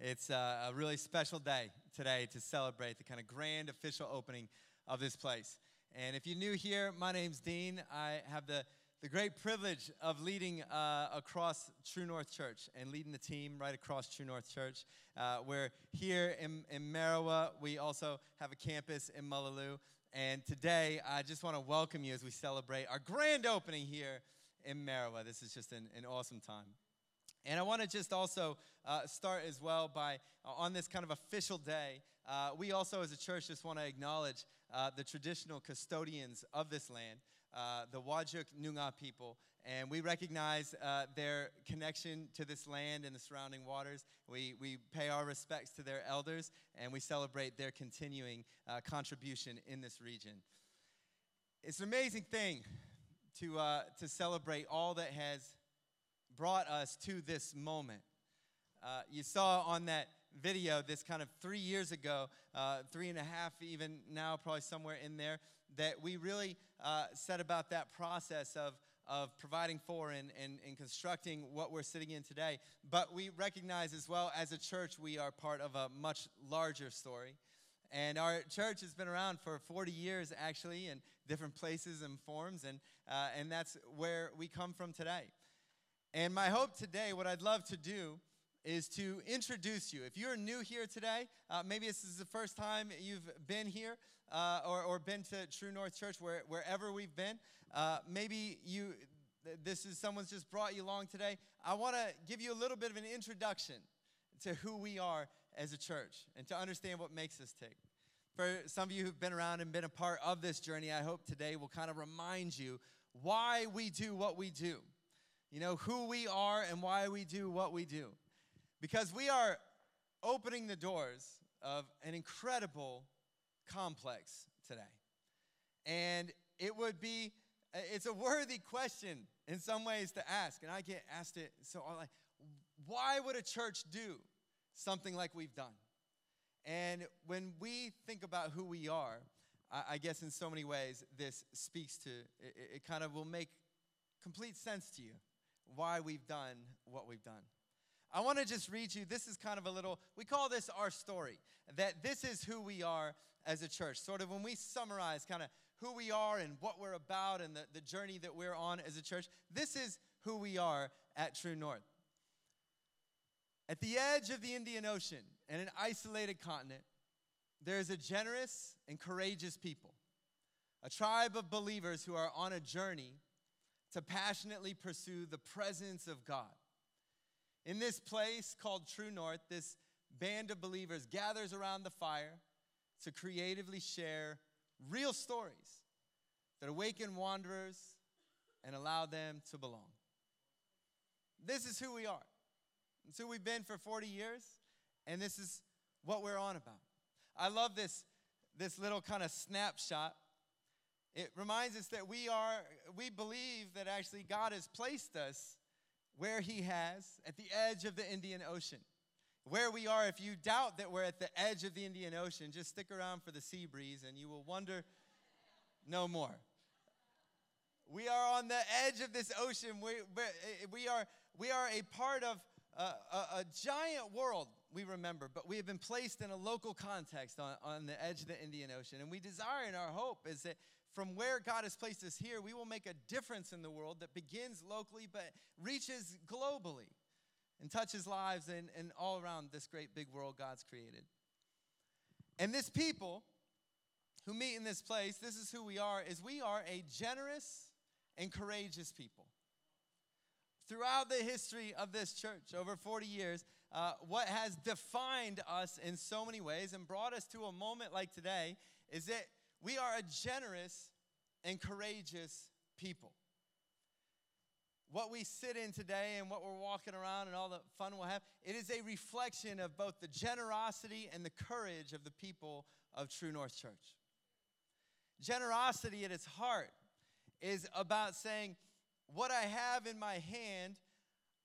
It's a really special day today to celebrate the kind of grand official opening of this place. And if you're new here, my name's Dean. I have the, the great privilege of leading uh, across True North Church and leading the team right across True North Church. Uh, we're here in, in Merriwa. We also have a campus in Mullaloo. And today, I just want to welcome you as we celebrate our grand opening here in Merriwa. This is just an, an awesome time. And I want to just also uh, start as well by, uh, on this kind of official day, uh, we also as a church just want to acknowledge uh, the traditional custodians of this land, uh, the Whadjuk Noongar people. And we recognize uh, their connection to this land and the surrounding waters. We, we pay our respects to their elders, and we celebrate their continuing contribution in this region. It's an amazing thing to, to celebrate all that has brought us to this moment. Uh, you saw on that video this kind of three years ago, uh, three and a half, even now, probably somewhere in there, that we really uh, set about that process of, of providing for and, and, and constructing what we're sitting in today. But we recognize as well, as a church, we are part of a much larger story. And our church has been around for 40 years, actually, in different places and forms, and, uh, and that's where we come from today. And my hope today, what I'd love to do is to introduce you. If you're new here today, uh, maybe this is the first time you've been here uh, or, or been to True North Church, where, wherever we've been. Uh, maybe you, this is someone's just brought you along today. I want to give you a little bit of an introduction to who we are as a church and to understand what makes us tick. For some of you who've been around and been a part of this journey, I hope today will kind of remind you why we do what we do you know, who we are and why we do what we do. Because we are opening the doors of an incredible complex today. And it would be, it's a worthy question in some ways to ask. And I get asked it so I'm like, why would a church do something like we've done? And when we think about who we are, I guess in so many ways this speaks to, it, kind of will make complete sense to you why we've done what we've done. I want to just read you. This is kind of a little, we call this our story, that this is who we are as a church. Sort of when we summarize kind of who we are and what we're about and the, the journey that we're on as a church, this is who we are at True North. At the edge of the Indian Ocean and an isolated continent, there is a generous and courageous people, a tribe of believers who are on a journey to passionately pursue the presence of God. In this place called True North, this band of believers gathers around the fire to creatively share real stories that awaken wanderers and allow them to belong. This is who we are. It's who we've been for 40 years, and this is what we're on about. I love this, this little kind of snapshot it reminds us that we are, we believe that actually God has placed us where He has, at the edge of the Indian Ocean. Where we are, if you doubt that we're at the edge of the Indian Ocean, just stick around for the sea breeze and you will wonder no more. We are on the edge of this ocean. We, we, are, we are a part of a, a, a, giant world, we remember, but we have been placed in a local context on, on the edge of the Indian Ocean. And we desire and our hope is that from where God has placed us here, we will make a difference in the world that begins locally but reaches globally and touches lives and, and all around this great big world God's created. And this people who meet in this place, this is who we are, is we are a generous and courageous people. Throughout the history of this church, over 40 years, uh, what has defined us in so many ways and brought us to a moment like today is that we are a generous and courageous people. What we sit in today and what we're walking around and all the fun we'll have, it is a reflection of both the generosity and the courage of the people of True North Church. Generosity at its heart is about saying, What I have in my hand,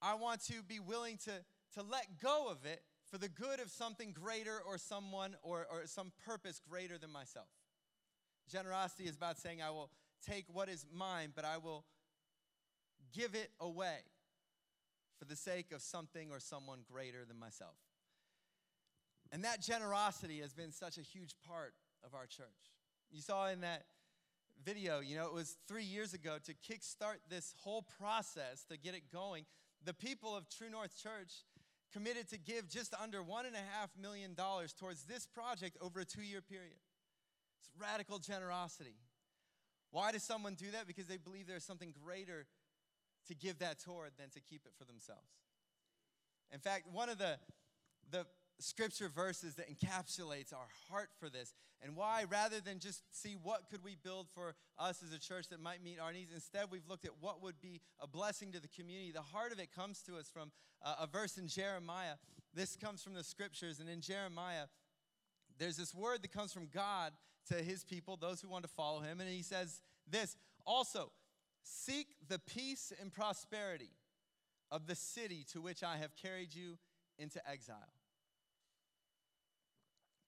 I want to be willing to, to let go of it for the good of something greater or someone or, or some purpose greater than myself. Generosity is about saying, I will take what is mine, but I will give it away for the sake of something or someone greater than myself. And that generosity has been such a huge part of our church. You saw in that video, you know, it was three years ago to kickstart this whole process to get it going. The people of True North Church committed to give just under $1.5 million towards this project over a two year period. Radical generosity. Why does someone do that? Because they believe there's something greater to give that toward than to keep it for themselves. In fact, one of the, the scripture verses that encapsulates our heart for this and why rather than just see what could we build for us as a church that might meet our needs instead we've looked at what would be a blessing to the community the heart of it comes to us from uh, a verse in jeremiah this comes from the scriptures and in jeremiah there's this word that comes from god to his people those who want to follow him and he says this also seek the peace and prosperity of the city to which i have carried you into exile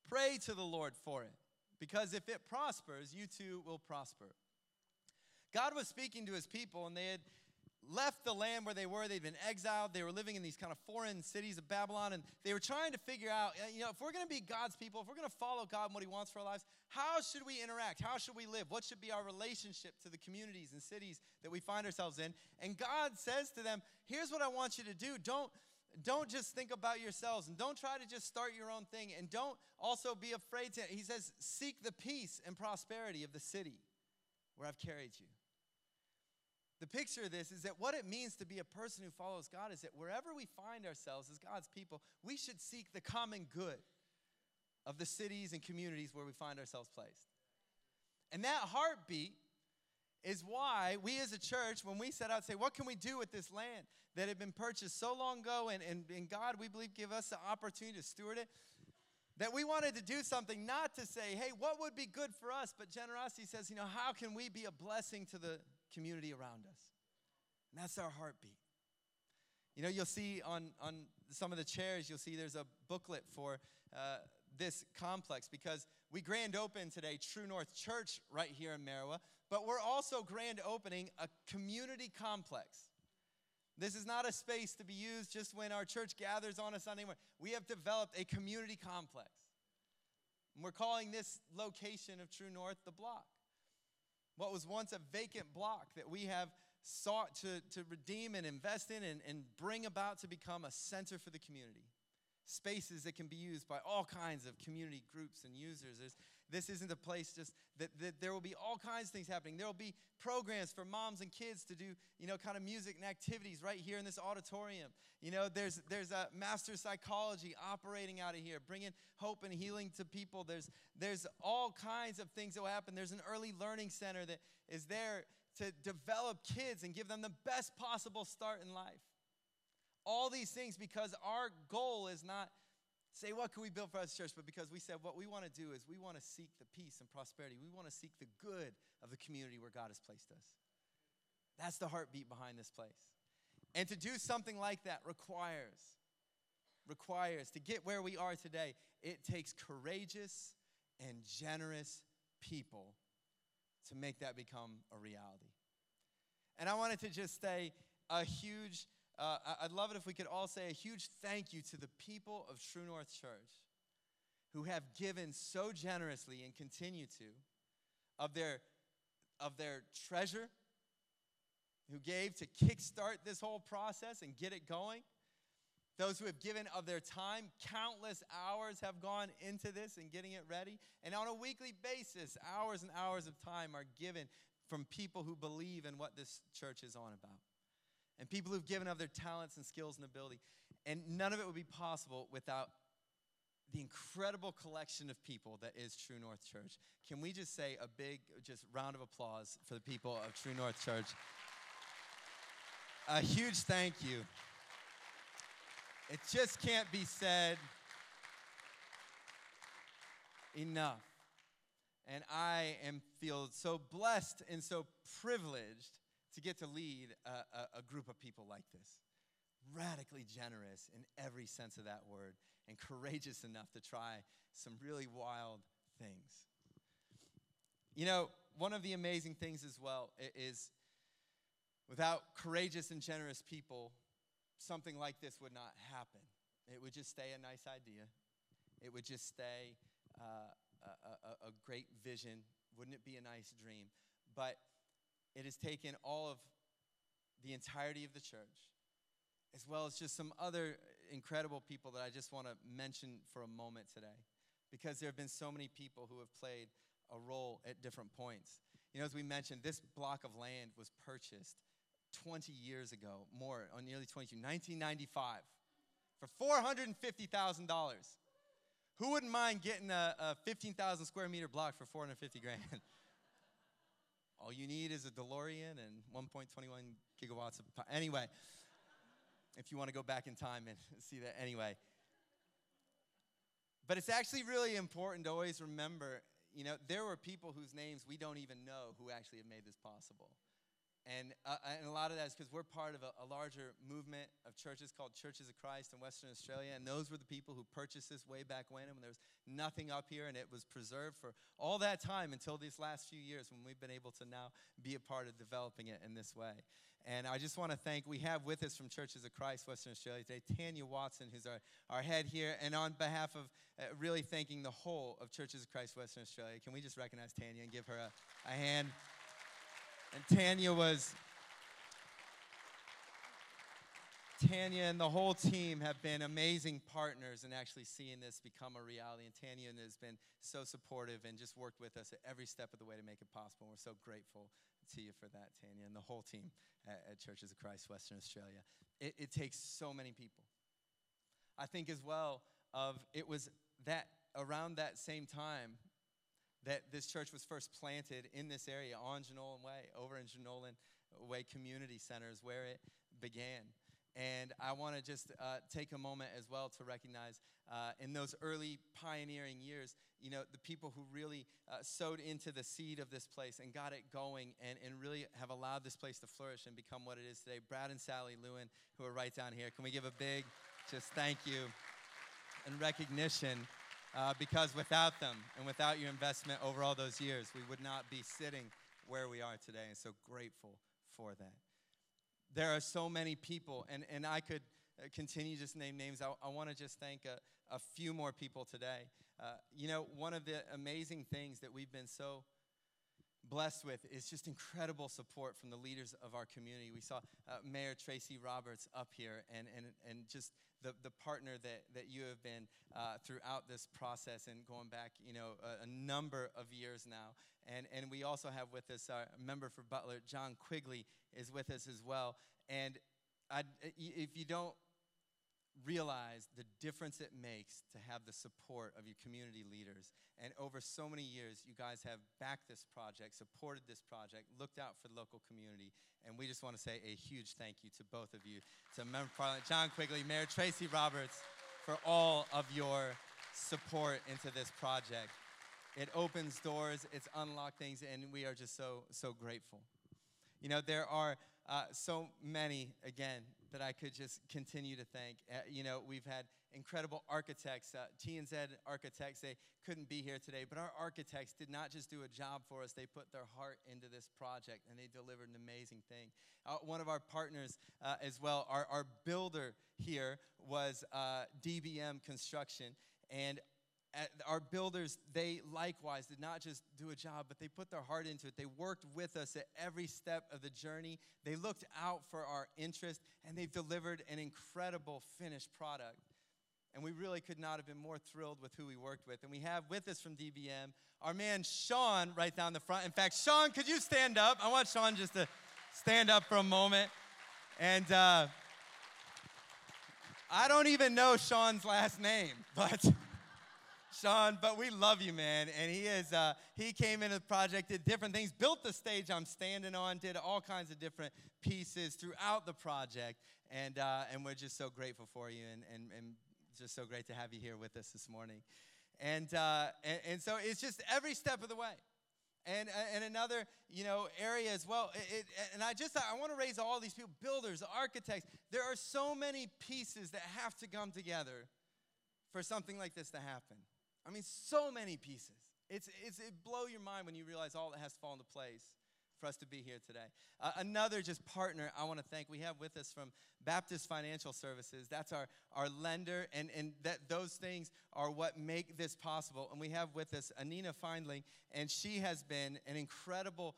Pray to the Lord for it, because if it prospers, you too will prosper. God was speaking to his people, and they had left the land where they were. They'd been exiled. They were living in these kind of foreign cities of Babylon, and they were trying to figure out, uh, you know, if we're going to be God's people, if we're going to follow God and what He wants for our lives, how should we interact? How should we live? What should be our relationship to the communities and cities that we find ourselves in? And God says to them, here's what I want you to do. Don't don't just think about yourselves and don't try to just start your own thing and don't also be afraid to he says seek the peace and prosperity of the city where i've carried you the picture of this is that what it means to be a person who follows god is that wherever we find ourselves as god's people we should seek the common good of the cities and communities where we find ourselves placed and that heartbeat is why we as a church, when we set out, say, what can we do with this land that had been purchased so long ago and, and, and God, we believe, give us the opportunity to steward it, that we wanted to do something not to say, hey, what would be good for us? But generosity says, you know, how can we be a blessing to the community around us? And that's our heartbeat. You know, you'll see on, on some of the chairs, you'll see there's a booklet for uh, this complex because we grand open today True North Church right here in Merriwa, but we're also grand opening a community complex. This is not a space to be used just when our church gathers on a Sunday morning. We have developed a community complex. And we're calling this location of True North the block. What was once a vacant block that we have sought to, to redeem and invest in and, and bring about to become a center for the community spaces that can be used by all kinds of community groups and users. There's, this isn't a place just that, that there will be all kinds of things happening. There will be programs for moms and kids to do, you know, kind of music and activities right here in this auditorium. You know, there's, there's a master psychology operating out of here, bringing hope and healing to people. There's, there's all kinds of things that will happen. There's an early learning center that is there to develop kids and give them the best possible start in life. All these things because our goal is not say, what can we build for us church? But because we said what we want to do is we want to seek the peace and prosperity. We want to seek the good of the community where God has placed us. That's the heartbeat behind this place. And to do something like that requires, requires to get where we are today, it takes courageous and generous people to make that become a reality. And I wanted to just say a huge uh, I'd love it if we could all say a huge thank you to the people of True North Church who have given so generously and continue to of their, of their treasure, who gave to kickstart this whole process and get it going. Those who have given of their time, countless hours have gone into this and getting it ready. And on a weekly basis, hours and hours of time are given from people who believe in what this church is on about and people who've given of their talents and skills and ability. And none of it would be possible without the incredible collection of people that is True North Church. Can we just say a big just round of applause for the people of True North Church? A huge thank you. It just can't be said enough. And I am feel so blessed and so privileged to get to lead a, a, a group of people like this. Radically generous in every sense of that word, and courageous enough to try some really wild things. You know, one of the amazing things as well is without courageous and generous people, something like this would not happen. It would just stay a nice idea. it would just stay uh, a, a, a great vision. Wouldn't it be a nice dream? But it has taken all of the entirety of the church, as well as just some other incredible people that I just want to mention for a moment today, because there have been so many people who have played a role at different points. You know, as we mentioned, this block of land was purchased 20 years ago, more, on nearly 22, 1995, for $450,000. Who wouldn't mind getting a, a 15,000 square meter block for 450 grand? All you need is a DeLorean and 1.21 gigawatts of power. Anyway, if you want to go back in time and see that, anyway. But it's actually really important to always remember you know, there were people whose names we don't even know who actually have made this possible. And, uh, and a lot of that is because we're part of a, a, larger movement of churches called Churches of Christ in Western Australia. And those were the people who purchased this way back when, when there was nothing up here, and it was preserved for all that time until these last few years when we've been able to now be a part of developing it in this way. And I just want to thank, we have with us from Churches of Christ Western Australia today, Tanya Watson, who's our, our head here. And on behalf of uh, really thanking the whole of Churches of Christ Western Australia, can we just recognize Tanya and give her a, a hand? And Tanya was. Tanya and the whole team have been amazing partners in actually seeing this become a reality. And Tanya has been so supportive and just worked with us at every step of the way to make it possible. And we're so grateful to you for that, Tanya, and the whole team at, at Churches of Christ Western Australia. It, it takes so many people. I think as well of it was that around that same time that this church was first planted in this area on Jenolan Way, over in Jenolan Way Community Centers, where it began. And I want to just uh, take a moment as well to recognize uh, in those early pioneering years, you know, the people who really uh, sowed into the seed of this place and got it going and, and really have allowed this place to flourish and become what it is today. Brad and Sally Lewin, who are right down here. Can we give a big just thank you and recognition? Uh, because without them and without your investment over all those years, we would not be sitting where we are today. And so grateful for that. There are so many people, and, and I could uh, continue just name names. I, I want to just thank a, a, few more people today. Uh, you know, one of the amazing things that we've been so blessed with is just incredible support from the leaders of our community. We saw uh, Mayor Tracy Roberts up here, and, and, and just the, the partner that, that you have been uh, throughout this process and going back, you know, a, a, number of years now. And, and we also have with us our member for Butler, John Quigley, is with us as well. And I'd, if you don't realize the difference it makes to have the support of your community leaders. And over so many years, you guys have backed this project, supported this project, looked out for the local community. And we just want to say a huge thank you to both of you, to Member Parliament John Quigley, Mayor Tracy Roberts, for all of your support into this project. It opens doors, it's unlocked things, and we are just so, so grateful. You know, there are uh, so many, again, that I could just continue to thank. Uh, you know, we've had incredible architects, uh, T&Z architects. They couldn't be here today, but our architects did not just do a job for us. They put their heart into this project, and they delivered an amazing thing. Uh, one of our partners uh, as well, our, our builder here was uh, DBM Construction, and our builders, they likewise did not just do a job, but they put their heart into it. They worked with us at every step of the journey. They looked out for our interest, and they've delivered an incredible finished product. And we really could not have been more thrilled with who we worked with. And we have with us from DBM our man Sean right down the front. In fact, Sean, could you stand up? I want Sean just to stand up for a moment. And uh, I don't even know Sean's last name, but. Sean, but we love you, man. And he is, uh, he came into the project, did different things, built the stage I'm standing on, did all kinds of different pieces throughout the project. And, uh, and we're just so grateful for you and, and, and just so great to have you here with us this morning. And, uh, and, and, so it's just every step of the way. And, and another, you know, area as well. It, it, and I just, I want to raise all these people, builders, architects. There are so many pieces that have to come together for something like this to happen. I mean, so many pieces. It's, it's, it blow your mind when you realize all that has to fall into place for us to be here today. Uh, another just partner I want to thank we have with us from Baptist Financial Services. That's our, our lender, and, and that those things are what make this possible. And we have with us Anina Feindling, and she has been an incredible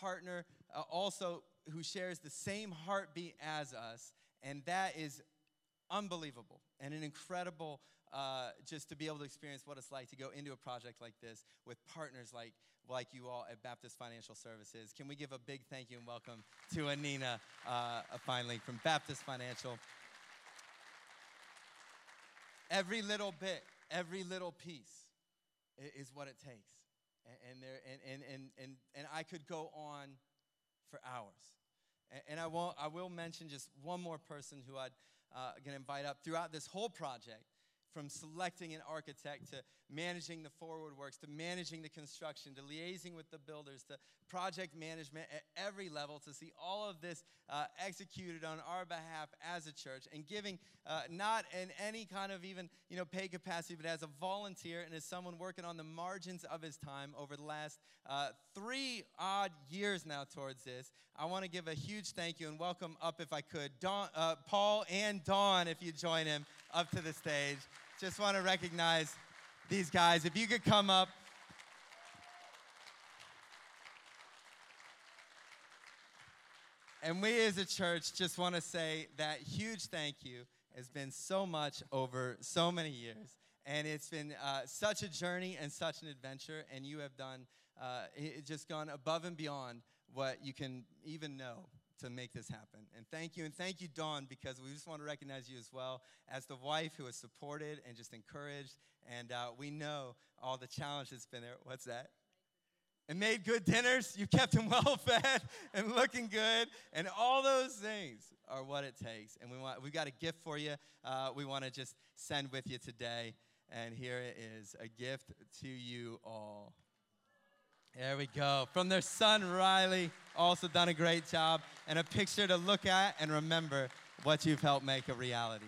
partner, uh, also who shares the same heartbeat as us, and that is unbelievable and an incredible uh, just to be able to experience what it's like to go into a project like this with partners like, like you all at Baptist Financial Services. Can we give a big thank you and welcome to Anina uh, finally from Baptist Financial? Every little bit, every little piece is what it takes. And, there, and, and, and, and, and I could go on for hours. And, and I, won't, I will mention just one more person who I'm uh, going to invite up throughout this whole project from selecting an architect to managing the forward works to managing the construction to liaising with the builders to project management at every level to see all of this uh, executed on our behalf as a church and giving uh, not in any kind of even you know pay capacity but as a volunteer and as someone working on the margins of his time over the last uh, three odd years now towards this i want to give a huge thank you and welcome up if i could Don, uh, paul and dawn if you join him up to the stage just want to recognize these guys. If you could come up. And we as a church just want to say that huge thank you has been so much over so many years. And it's been uh, such a journey and such an adventure. And you have done, uh, just gone above and beyond what you can even know to make this happen. And thank you. And thank you, Dawn, because we just want to recognize you as well as the wife who has supported and just encouraged. And uh, we know all the challenge that's been there. What's that? And made good dinners. You kept them well fed and looking good. And all those things are what it takes. And we want, we've got a gift for you. Uh, we want to just send with you today. And here it is a gift to you all. There we go. From their son, Riley, also done a great job, and a picture to look at and remember what you've helped make a reality.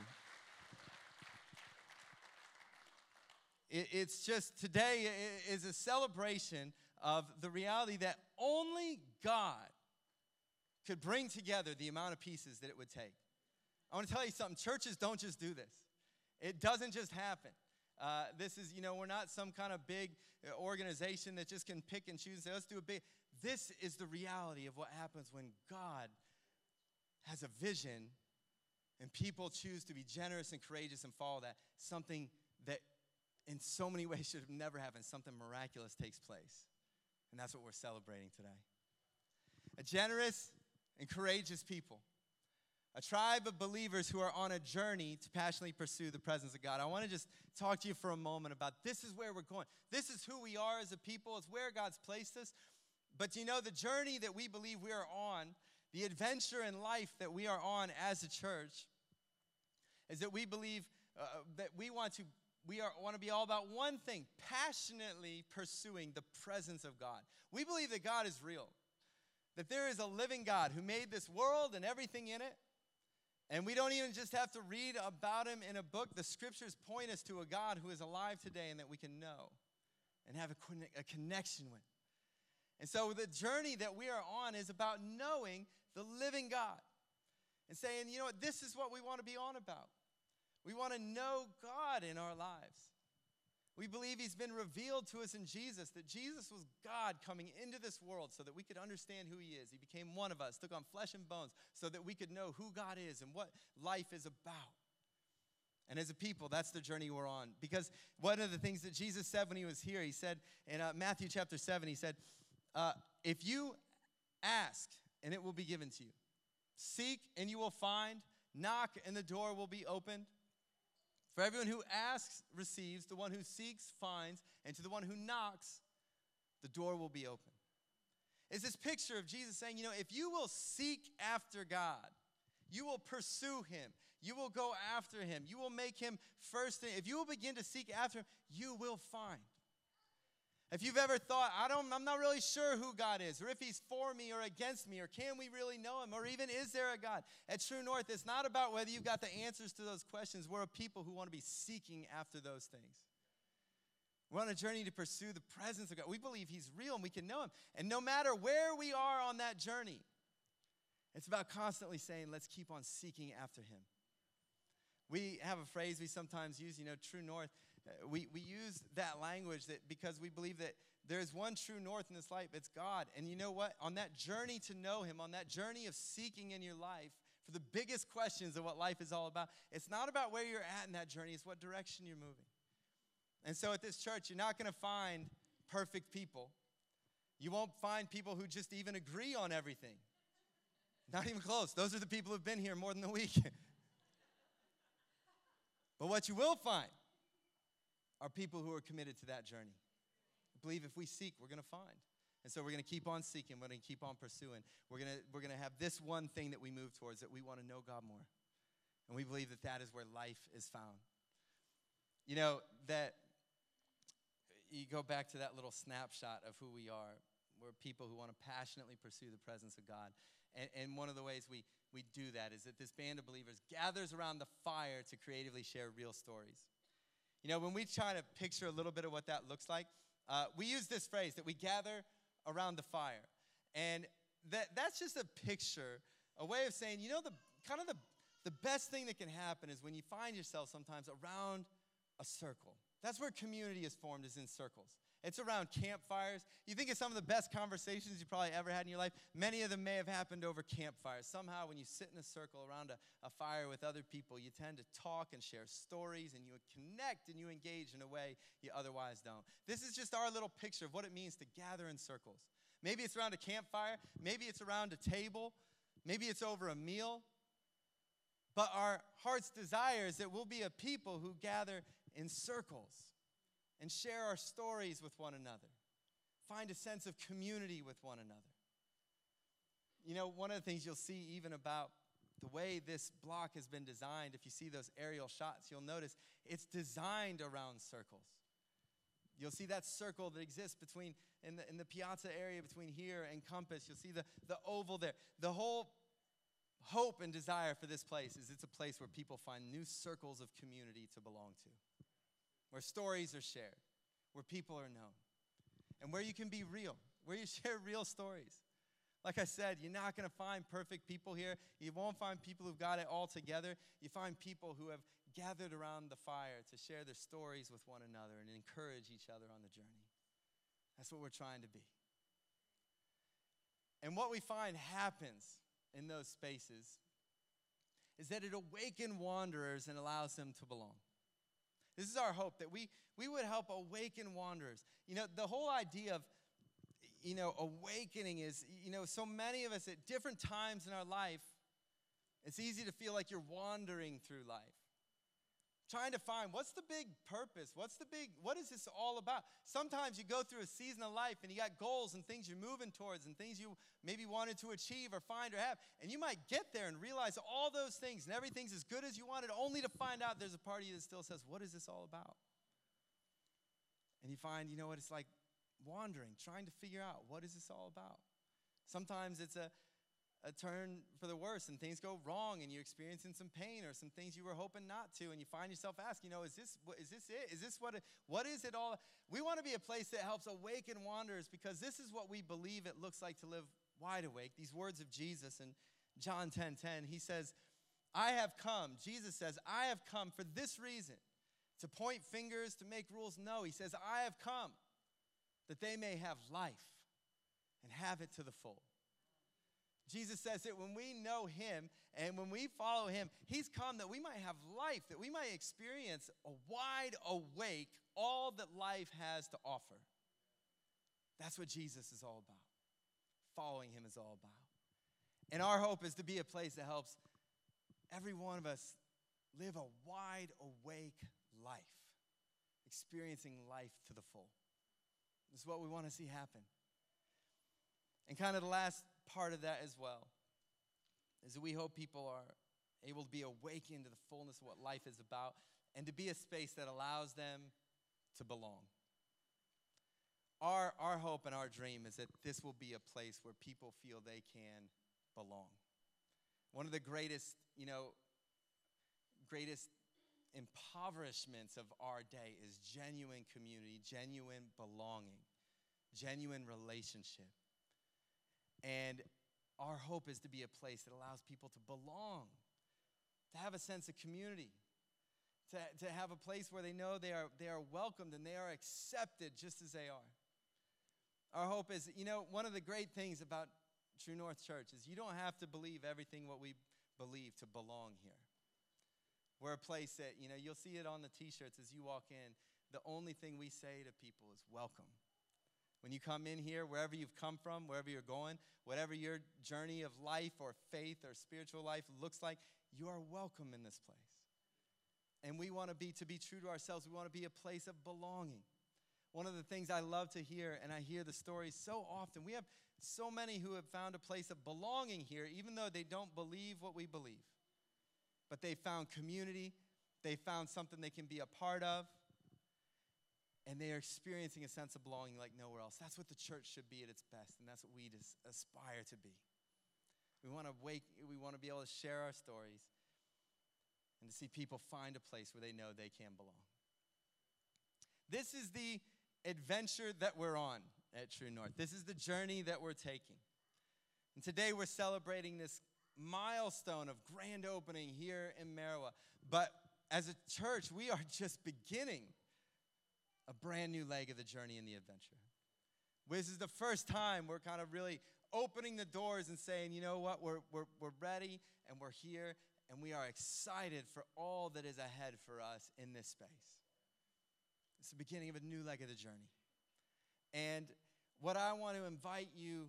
it's just today is a celebration of the reality that only God could bring together the amount of pieces that it would take. I want to tell you something churches don't just do this, it doesn't just happen. Uh, this is, you know, we're not some kind of big uh, organization that just can pick and choose and say, let's do a big. This is the reality of what happens when God has a vision and people choose to be generous and courageous and follow that. Something that in so many ways should have never happened, something miraculous takes place. And that's what we're celebrating today. A generous and courageous people a tribe of believers who are on a journey to passionately pursue the presence of God. I want to just talk to you for a moment about this is where we're going. This is who we are as a people, it's where God's placed us. But you know, the journey that we believe we are on, the adventure in life that we are on as a church, is that we believe uh, that we want to we are, want to be all about one thing passionately pursuing the presence of God. We believe that God is real, that there is a living God who made this world and everything in it, and we don't even just have to read about him in a book. The scriptures point us to a God who is alive today and that we can know and have a, a connection with. And so the journey that we are on is about knowing the living God and saying, you know what, this is what we want to be on about. We want to know God in our lives. We believe he's been revealed to us in Jesus, that Jesus was God coming into this world so that we could understand who he is. He became one of us, took on flesh and bones so that we could know who God is and what life is about. And as a people, that's the journey we're on. Because one of the things that Jesus said when he was here, he said in uh, Matthew chapter 7, he said, uh, If you ask, and it will be given to you, seek, and you will find, knock, and the door will be opened. For everyone who asks receives, the one who seeks finds, and to the one who knocks, the door will be open. It's this picture of Jesus saying, you know, if you will seek after God, you will pursue him, you will go after him, you will make him first. If you will begin to seek after him, you will find. If you've ever thought, I don't, I'm not really sure who God is, or if He's for me or against me, or can we really know Him, or even is there a God? At True North, it's not about whether you've got the answers to those questions. We're a people who want to be seeking after those things. We're on a journey to pursue the presence of God. We believe He's real and we can know Him. And no matter where we are on that journey, it's about constantly saying, let's keep on seeking after Him. We have a phrase we sometimes use, you know, true north. Uh, we, we use that language that because we believe that there's one true north in this life, it's God. And you know what? On that journey to know Him, on that journey of seeking in your life, for the biggest questions of what life is all about, it's not about where you're at in that journey, it's what direction you're moving. And so at this church, you're not going to find perfect people. You won't find people who just even agree on everything. Not even close. Those are the people who've been here more than a week. but what you will find are people who are committed to that journey. I believe if we seek, we're going to find. And so we're going to keep on seeking. We're going to keep on pursuing. We're going to, we're going to have this one thing that we move towards that we want to know God more. And we believe that that is where life is found. You know, that you go back to that little snapshot of who we are. We're people who want to passionately pursue the presence of God. And, and one of the ways we, we do that is that this band of believers gathers around the fire to creatively share real stories. You know, when we try to picture a little bit of what that looks like, uh, we use this phrase that we gather around the fire. And that, that's just a picture, a way of saying, you know, the kind of the, the best thing that can happen is when you find yourself sometimes around a circle. That's where community is formed, is in circles. It's around campfires. You think of some of the best conversations you probably ever had in your life. Many of them may have happened over campfires. Somehow, when you sit in a circle around a, a fire with other people, you tend to talk and share stories and you connect and you engage in a way you otherwise don't. This is just our little picture of what it means to gather in circles. Maybe it's around a campfire, maybe it's around a table, maybe it's over a meal. But our heart's desire is that we'll be a people who gather in circles and share our stories with one another. Find a sense of community with one another. You know, one of the things you'll see even about the way this block has been designed, if you see those aerial shots, you'll notice it's designed around circles. You'll see that circle that exists between in the, in the piazza area between here and Compass. You'll see the, the oval there. The whole hope and desire for this place is it's a place where people find new circles of community to belong to where stories are shared, where people are known, and where you can be real, where you share real stories. Like I said, you're not going to find perfect people here. You won't find people who've got it all together. You find people who have gathered around the fire to share their stories with one another and encourage each other on the journey. That's what we're trying to be. And what we find happens in those spaces is that it awakens wanderers and allows them to belong. This is our hope that we, we would help awaken wanderers. You know, the whole idea of, you know, awakening is, you know, so many of us at different times in our life, it's easy to feel like you're wandering through life trying to find what's the big purpose? What's the big, what is this all about? Sometimes you go through a season of life and you got goals and things you're moving towards and things you maybe wanted to achieve or find or have. And you might get there and realize all those things and everything's as good as you wanted, only to find out there's a part of you that still says, What is this all about? And you find, you know what, it's like wandering, trying to figure out what is this all about. Sometimes it's a a turn for the worse and things go wrong and you're experiencing some pain or some things you were hoping not to and you find yourself asking, you know, is this, is this it? Is this what, what is it all? We want to be a place that helps awaken wanderers because this is what we believe it looks like to live wide awake. These words of Jesus in John 10, 10, he says, I have come, Jesus says, I have come for this reason, to point fingers, to make rules. No, he says, I have come that they may have life and have it to the full. Jesus says that when we know him and when we follow him, he's come that we might have life, that we might experience a wide awake all that life has to offer. That's what Jesus is all about. Following him is all about. And our hope is to be a place that helps every one of us live a wide awake life, experiencing life to the full. This is what we want to see happen. And kind of the last part of that as well is that we hope people are able to be awakened to the fullness of what life is about and to be a space that allows them to belong. Our, our hope and our dream is that this will be a place where people feel they can belong. One of the greatest, you know, greatest impoverishments of our day is genuine community, genuine belonging, genuine relationship. And our hope is to be a place that allows people to belong, to have a sense of community, to, to have a place where they know they are, they are welcomed and they are accepted just as they are. Our hope is, you know, one of the great things about True North Church is you don't have to believe everything what we believe to belong here. We're a place that, you know, you'll see it on the t shirts as you walk in. The only thing we say to people is welcome. When you come in here, wherever you've come from, wherever you're going, whatever your journey of life or faith or spiritual life looks like, you are welcome in this place. And we want to be to be true to ourselves. We want to be a place of belonging. One of the things I love to hear, and I hear the stories so often, we have so many who have found a place of belonging here, even though they don't believe what we believe. But they found community, they found something they can be a part of, and they are experiencing a sense of belonging like nowhere else. That's what the church should be at its best, and that's what we aspire to be. We want to wake, we want to be able to share our stories and to see people find a place where they know they can belong. This is the adventure that we're on at True North. This is the journey that we're taking. And today we're celebrating this milestone of grand opening here in Merriwa. But as a church, we are just beginning a brand new leg of the journey and the adventure. This is the first time we're kind of really opening the doors and saying, you know what, we're, we're, we're ready and we're here and we are excited for all that is ahead for us in this space. It's the beginning of a new leg of the journey. And what I want to invite you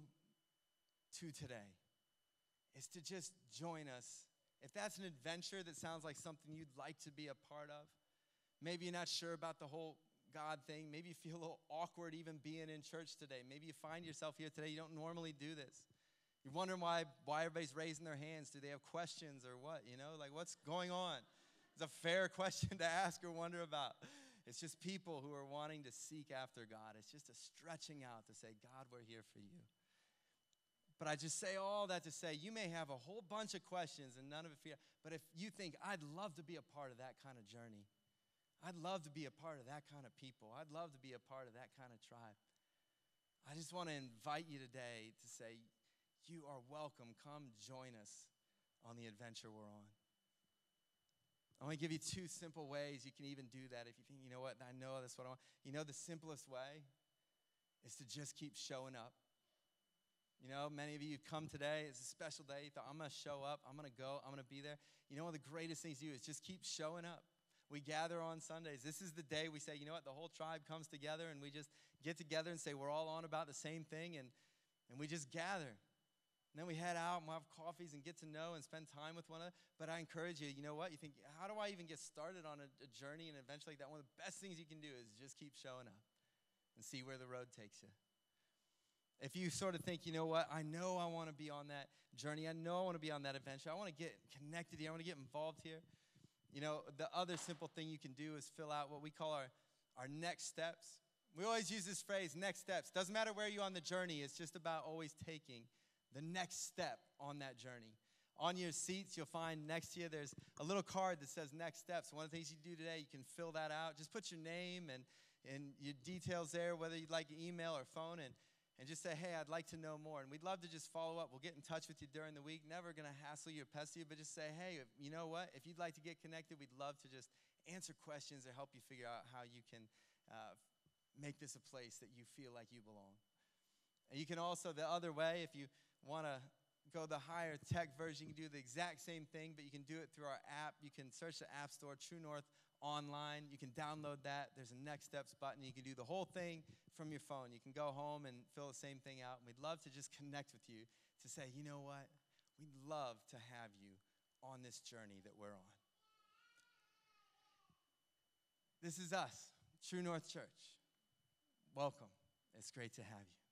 to today is to just join us. If that's an adventure that sounds like something you'd like to be a part of, maybe you're not sure about the whole God thing, maybe you feel a little awkward even being in church today. Maybe you find yourself here today, you don't normally do this. You're wondering why, why everybody's raising their hands. Do they have questions or what? You know, like what's going on? It's a fair question to ask or wonder about. It's just people who are wanting to seek after God. It's just a stretching out to say, God, we're here for you. But I just say all that to say, you may have a whole bunch of questions and none of it you. But if you think, I'd love to be a part of that kind of journey, I'd love to be a part of that kind of people, I'd love to be a part of that kind of tribe. I just want to invite you today to say, You are welcome. Come join us on the adventure we're on. I want to give you two simple ways you can even do that if you think, you know what, I know that's what I want. You know, the simplest way is to just keep showing up. You know, many of you come today, it's a special day. You thought, I'm going to show up, I'm going to go, I'm going to be there. You know, one of the greatest things to do is just keep showing up. We gather on Sundays. This is the day we say, you know what, the whole tribe comes together and we just get together and say, we're all on about the same thing and, and we just gather. And then we head out and we'll have coffees and get to know and spend time with one another. But I encourage you, you know what? You think, how do I even get started on a, a journey and eventually like that? One of the best things you can do is just keep showing up and see where the road takes you. If you sort of think, you know what, I know I want to be on that journey. I know I want to be on that adventure. I want to get connected here. I want to get involved here. You know, the other simple thing you can do is fill out what we call our, our next steps. We always use this phrase, next steps. Doesn't matter where you're on the journey, it's just about always taking the next step on that journey. On your seats, you'll find next to you there's a little card that says next steps. One of the things you do today, you can fill that out. Just put your name and, and your details there, whether you'd like email or phone, and, and just say, hey, I'd like to know more. And we'd love to just follow up. We'll get in touch with you during the week. Never going to hassle you or pester you, but just say, hey, you know what? If you'd like to get connected, we'd love to just answer questions or help you figure out how you can uh, make this a place that you feel like you belong. And you can also, the other way, if you want to go the higher tech version, you can do the exact same thing, but you can do it through our app. You can search the App Store, True North online. You can download that. There's a next steps button. You can do the whole thing from your phone. You can go home and fill the same thing out. And we'd love to just connect with you to say, you know what? We'd love to have you on this journey that we're on. This is us, True North Church. Welcome. It's great to have you.